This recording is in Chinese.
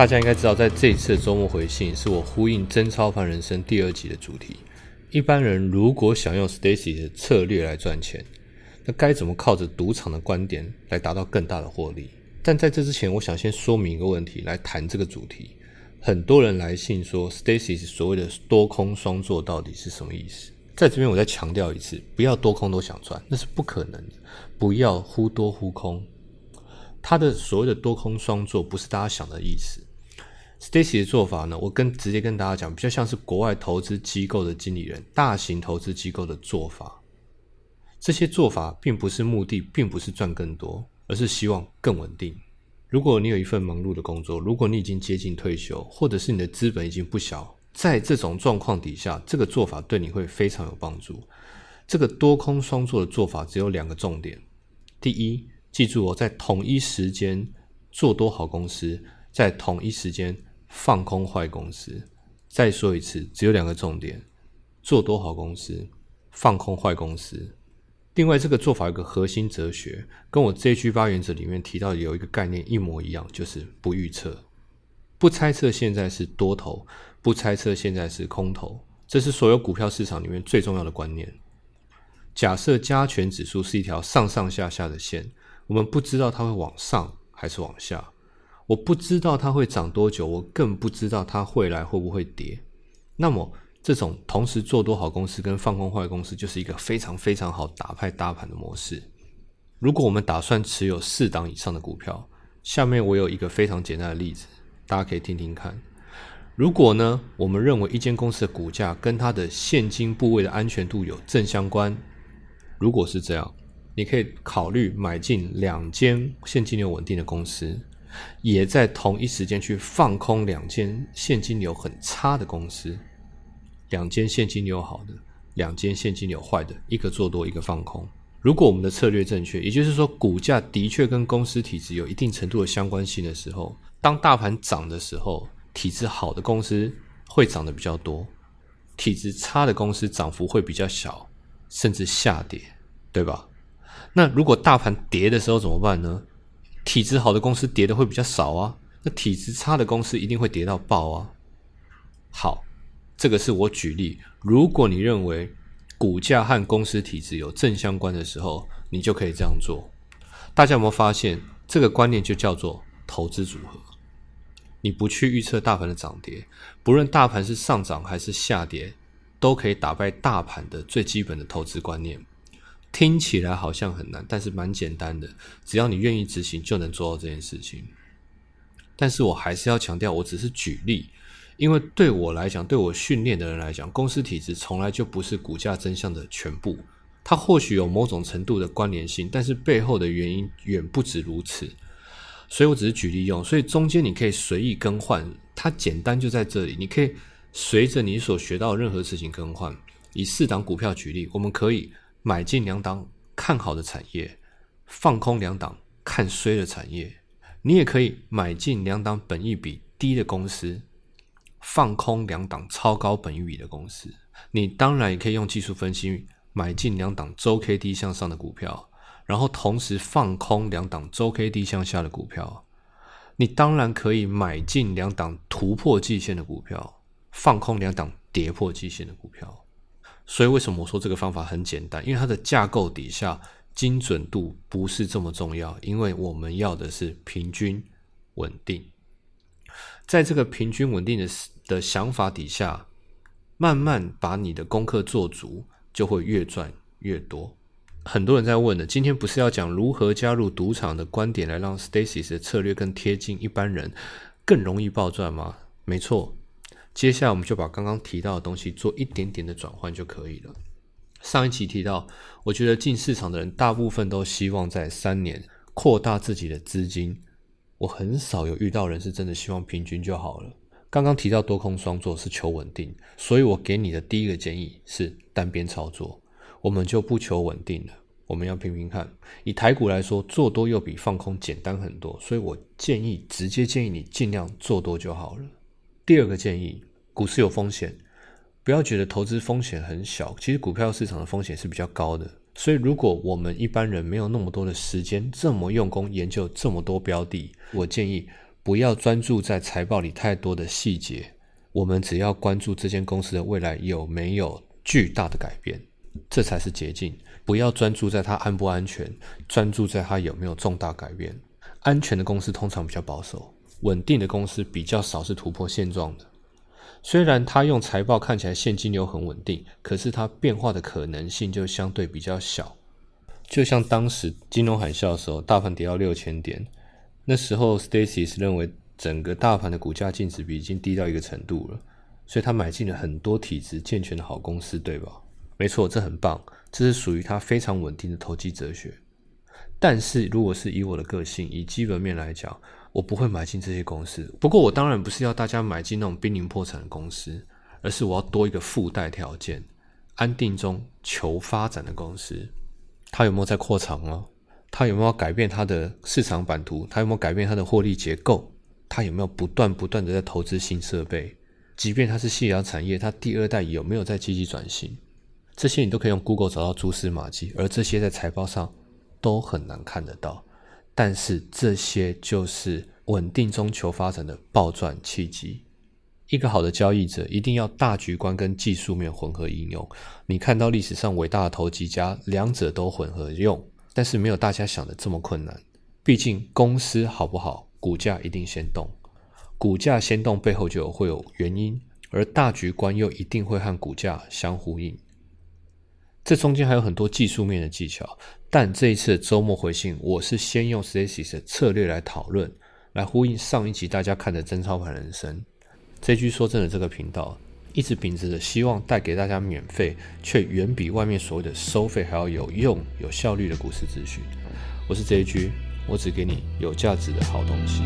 大家应该知道，在这一次的周末回信是我呼应《真超凡人生》第二集的主题。一般人如果想用 Stacy 的策略来赚钱，那该怎么靠着赌场的观点来达到更大的获利？但在这之前，我想先说明一个问题，来谈这个主题。很多人来信说，Stacy 所谓的多空双做到底是什么意思？在这边我再强调一次，不要多空都想赚，那是不可能的。不要忽多忽空，他的所谓的多空双做不是大家想的意思。Stacy 的做法呢，我跟直接跟大家讲，比较像是国外投资机构的经理人、大型投资机构的做法。这些做法并不是目的，并不是赚更多，而是希望更稳定。如果你有一份忙碌的工作，如果你已经接近退休，或者是你的资本已经不小，在这种状况底下，这个做法对你会非常有帮助。这个多空双做的做法只有两个重点：第一，记住哦，在同一时间做多好公司，在同一时间。放空坏公司，再说一次，只有两个重点：做多好公司，放空坏公司。另外，这个做法有个核心哲学，跟我这句八原则里面提到有一个概念一模一样，就是不预测、不猜测现在是多头，不猜测现在是空头。这是所有股票市场里面最重要的观念。假设加权指数是一条上上下下的线，我们不知道它会往上还是往下。我不知道它会涨多久，我更不知道它未来会不会跌。那么，这种同时做多好公司跟放空坏公司，就是一个非常非常好打派大盘的模式。如果我们打算持有四档以上的股票，下面我有一个非常简单的例子，大家可以听听看。如果呢，我们认为一间公司的股价跟它的现金部位的安全度有正相关，如果是这样，你可以考虑买进两间现金流稳定的公司。也在同一时间去放空两间现金流很差的公司，两间现金流好的，两间现金流坏的，一个做多，一个放空。如果我们的策略正确，也就是说股价的确跟公司体质有一定程度的相关性的时候，当大盘涨的时候，体质好的公司会涨得比较多，体质差的公司涨幅会比较小，甚至下跌，对吧？那如果大盘跌的时候怎么办呢？体质好的公司跌的会比较少啊，那体质差的公司一定会跌到爆啊。好，这个是我举例。如果你认为股价和公司体质有正相关的时候，你就可以这样做。大家有没有发现，这个观念就叫做投资组合？你不去预测大盘的涨跌，不论大盘是上涨还是下跌，都可以打败大盘的最基本的投资观念。听起来好像很难，但是蛮简单的。只要你愿意执行，就能做到这件事情。但是我还是要强调，我只是举例，因为对我来讲，对我训练的人来讲，公司体制从来就不是股价真相的全部。它或许有某种程度的关联性，但是背后的原因远不止如此。所以我只是举例用，所以中间你可以随意更换。它简单就在这里，你可以随着你所学到任何事情更换。以四档股票举例，我们可以。买进两档看好的产业，放空两档看衰的产业。你也可以买进两档本益比低的公司，放空两档超高本益比的公司。你当然也可以用技术分析买进两档周 K D 向上的股票，然后同时放空两档周 K D 向下的股票。你当然可以买进两档突破季线的股票，放空两档跌破季线的股票。所以为什么我说这个方法很简单？因为它的架构底下精准度不是这么重要，因为我们要的是平均稳定。在这个平均稳定的的想法底下，慢慢把你的功课做足，就会越赚越多。很多人在问的，今天不是要讲如何加入赌场的观点，来让 Stacy 的策略更贴近一般人，更容易暴赚吗？没错。接下来我们就把刚刚提到的东西做一点点的转换就可以了。上一期提到，我觉得进市场的人大部分都希望在三年扩大自己的资金。我很少有遇到人是真的希望平均就好了。刚刚提到多空双做是求稳定，所以我给你的第一个建议是单边操作。我们就不求稳定了，我们要拼拼看。以台股来说，做多又比放空简单很多，所以我建议直接建议你尽量做多就好了。第二个建议，股市有风险，不要觉得投资风险很小，其实股票市场的风险是比较高的。所以，如果我们一般人没有那么多的时间，这么用功研究这么多标的，我建议不要专注在财报里太多的细节，我们只要关注这间公司的未来有没有巨大的改变，这才是捷径。不要专注在它安不安全，专注在它有没有重大改变。安全的公司通常比较保守，稳定的公司比较少是突破现状的。虽然它用财报看起来现金流很稳定，可是它变化的可能性就相对比较小。就像当时金融海啸的时候，大盘跌到六千点，那时候 Stacy 是认为整个大盘的股价净值比已经低到一个程度了，所以他买进了很多体质健全的好公司，对吧？没错，这很棒，这是属于他非常稳定的投机哲学。但是如果是以我的个性，以基本面来讲，我不会买进这些公司。不过我当然不是要大家买进那种濒临破产的公司，而是我要多一个附带条件：安定中求发展的公司。它有没有在扩厂啊？它有没有改变它的市场版图？它有没有改变它的获利结构？它有没有不断不断的在投资新设备？即便它是夕阳产业，它第二代有没有在积极转型？这些你都可以用 Google 找到蛛丝马迹，而这些在财报上。都很难看得到，但是这些就是稳定中求发展的暴赚契机。一个好的交易者一定要大局观跟技术面混合应用。你看到历史上伟大的投机家，两者都混合用，但是没有大家想的这么困难。毕竟公司好不好，股价一定先动，股价先动背后就会有原因，而大局观又一定会和股价相呼应。这中间还有很多技术面的技巧，但这一次的周末回信，我是先用 Stacy 的策略来讨论，来呼应上一集大家看的真操盘人生。这句说真的，这个频道一直秉持着希望带给大家免费，却远比外面所谓的收费还要有用、有效率的股市资讯。我是这一句，我只给你有价值的好东西。